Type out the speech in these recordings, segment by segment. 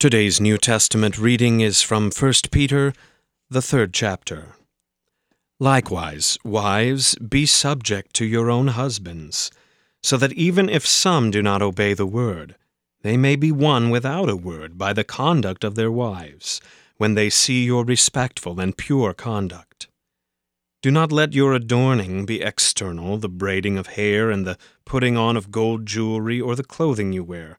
Today's New Testament reading is from 1 Peter, the third chapter. Likewise, wives, be subject to your own husbands, so that even if some do not obey the word, they may be won without a word by the conduct of their wives, when they see your respectful and pure conduct. Do not let your adorning be external, the braiding of hair and the putting on of gold jewelry or the clothing you wear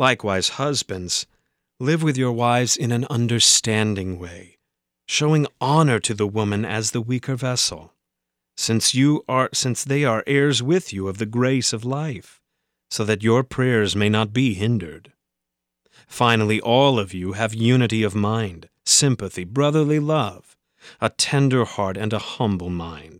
Likewise, husbands, live with your wives in an understanding way, showing honor to the woman as the weaker vessel, since you are since they are heirs with you of the grace of life, so that your prayers may not be hindered. Finally, all of you have unity of mind, sympathy, brotherly love, a tender heart, and a humble mind.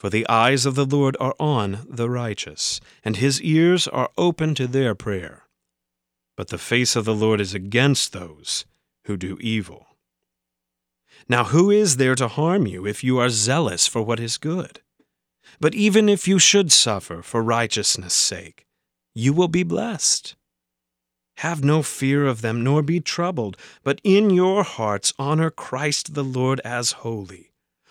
For the eyes of the Lord are on the righteous, and his ears are open to their prayer. But the face of the Lord is against those who do evil. Now, who is there to harm you if you are zealous for what is good? But even if you should suffer for righteousness' sake, you will be blessed. Have no fear of them, nor be troubled, but in your hearts honor Christ the Lord as holy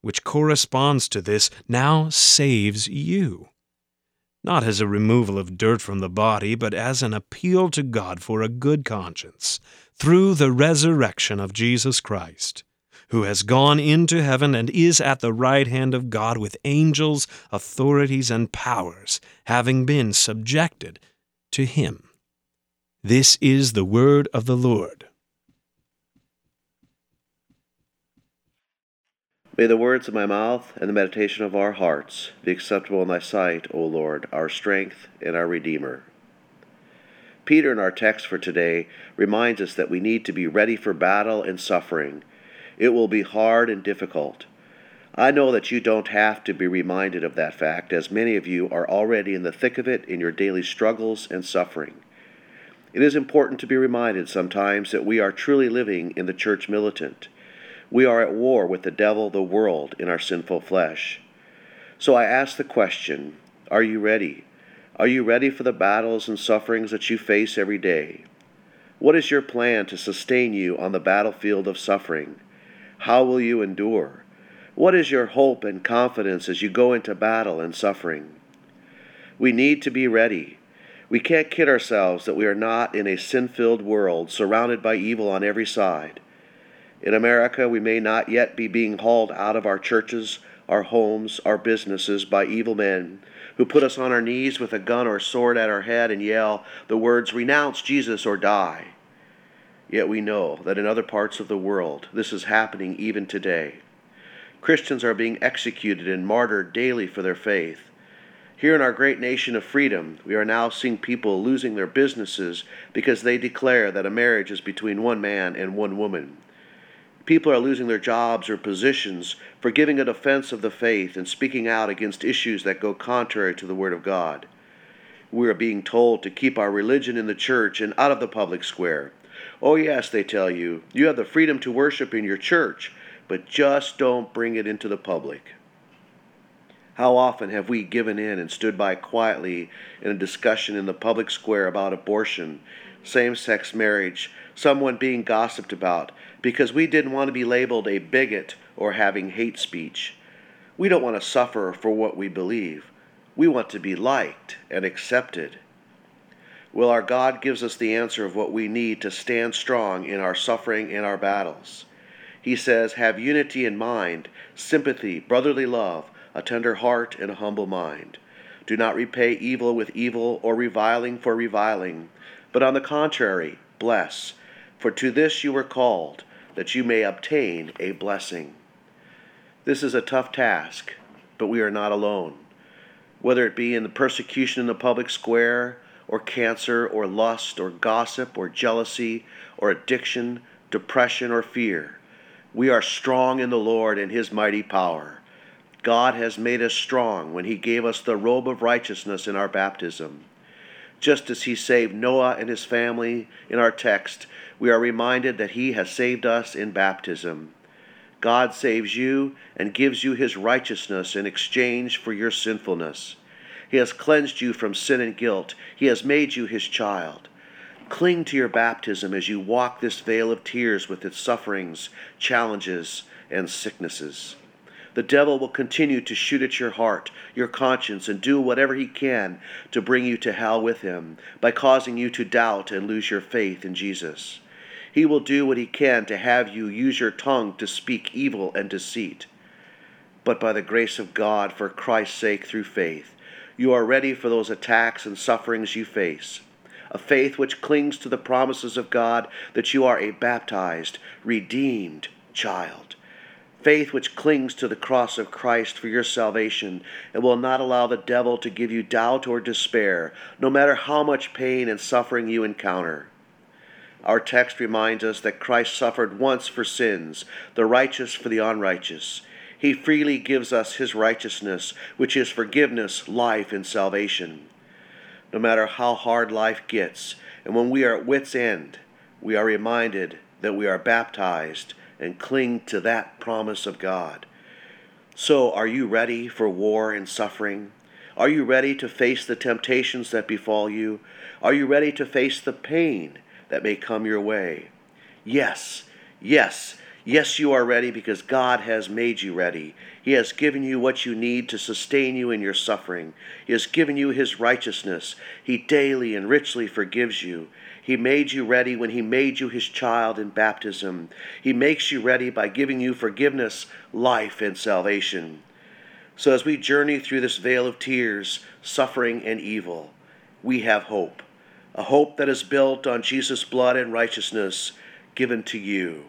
which corresponds to this, now saves you. Not as a removal of dirt from the body, but as an appeal to God for a good conscience, through the resurrection of Jesus Christ, who has gone into heaven and is at the right hand of God with angels, authorities, and powers, having been subjected to him. This is the word of the Lord. May the words of my mouth and the meditation of our hearts be acceptable in thy sight, O Lord, our strength and our Redeemer. Peter, in our text for today, reminds us that we need to be ready for battle and suffering. It will be hard and difficult. I know that you don't have to be reminded of that fact, as many of you are already in the thick of it in your daily struggles and suffering. It is important to be reminded sometimes that we are truly living in the church militant we are at war with the devil, the world, in our sinful flesh. So I ask the question Are you ready? Are you ready for the battles and sufferings that you face every day? What is your plan to sustain you on the battlefield of suffering? How will you endure? What is your hope and confidence as you go into battle and suffering? We need to be ready. We can't kid ourselves that we are not in a sin filled world surrounded by evil on every side. In America, we may not yet be being hauled out of our churches, our homes, our businesses by evil men who put us on our knees with a gun or sword at our head and yell the words, Renounce Jesus or die. Yet we know that in other parts of the world this is happening even today. Christians are being executed and martyred daily for their faith. Here in our great nation of freedom, we are now seeing people losing their businesses because they declare that a marriage is between one man and one woman. People are losing their jobs or positions for giving a defense of the faith and speaking out against issues that go contrary to the Word of God. We are being told to keep our religion in the church and out of the public square. Oh, yes, they tell you, you have the freedom to worship in your church, but just don't bring it into the public. How often have we given in and stood by quietly in a discussion in the public square about abortion, same sex marriage, someone being gossiped about, because we didn't want to be labeled a bigot or having hate speech? We don't want to suffer for what we believe. We want to be liked and accepted. Well, our God gives us the answer of what we need to stand strong in our suffering and our battles. He says, Have unity in mind, sympathy, brotherly love a tender heart, and a humble mind. Do not repay evil with evil or reviling for reviling, but on the contrary, bless. For to this you were called, that you may obtain a blessing. This is a tough task, but we are not alone. Whether it be in the persecution in the public square, or cancer, or lust, or gossip, or jealousy, or addiction, depression, or fear, we are strong in the Lord and His mighty power. God has made us strong when He gave us the robe of righteousness in our baptism. Just as He saved Noah and his family in our text, we are reminded that He has saved us in baptism. God saves you and gives you His righteousness in exchange for your sinfulness. He has cleansed you from sin and guilt. He has made you His child. Cling to your baptism as you walk this vale of tears with its sufferings, challenges, and sicknesses. The devil will continue to shoot at your heart, your conscience, and do whatever he can to bring you to hell with him by causing you to doubt and lose your faith in Jesus. He will do what he can to have you use your tongue to speak evil and deceit. But by the grace of God, for Christ's sake, through faith, you are ready for those attacks and sufferings you face. A faith which clings to the promises of God that you are a baptized, redeemed child faith which clings to the cross of Christ for your salvation and will not allow the devil to give you doubt or despair, no matter how much pain and suffering you encounter. Our text reminds us that Christ suffered once for sins, the righteous for the unrighteous. He freely gives us his righteousness, which is forgiveness, life, and salvation. No matter how hard life gets, and when we are at wit's end, we are reminded that we are baptized and cling to that promise of God. So, are you ready for war and suffering? Are you ready to face the temptations that befall you? Are you ready to face the pain that may come your way? Yes, yes, yes, you are ready because God has made you ready. He has given you what you need to sustain you in your suffering. He has given you His righteousness. He daily and richly forgives you. He made you ready when He made you His child in baptism. He makes you ready by giving you forgiveness, life, and salvation. So as we journey through this vale of tears, suffering, and evil, we have hope. A hope that is built on Jesus' blood and righteousness given to you.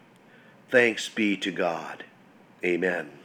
Thanks be to God. Amen.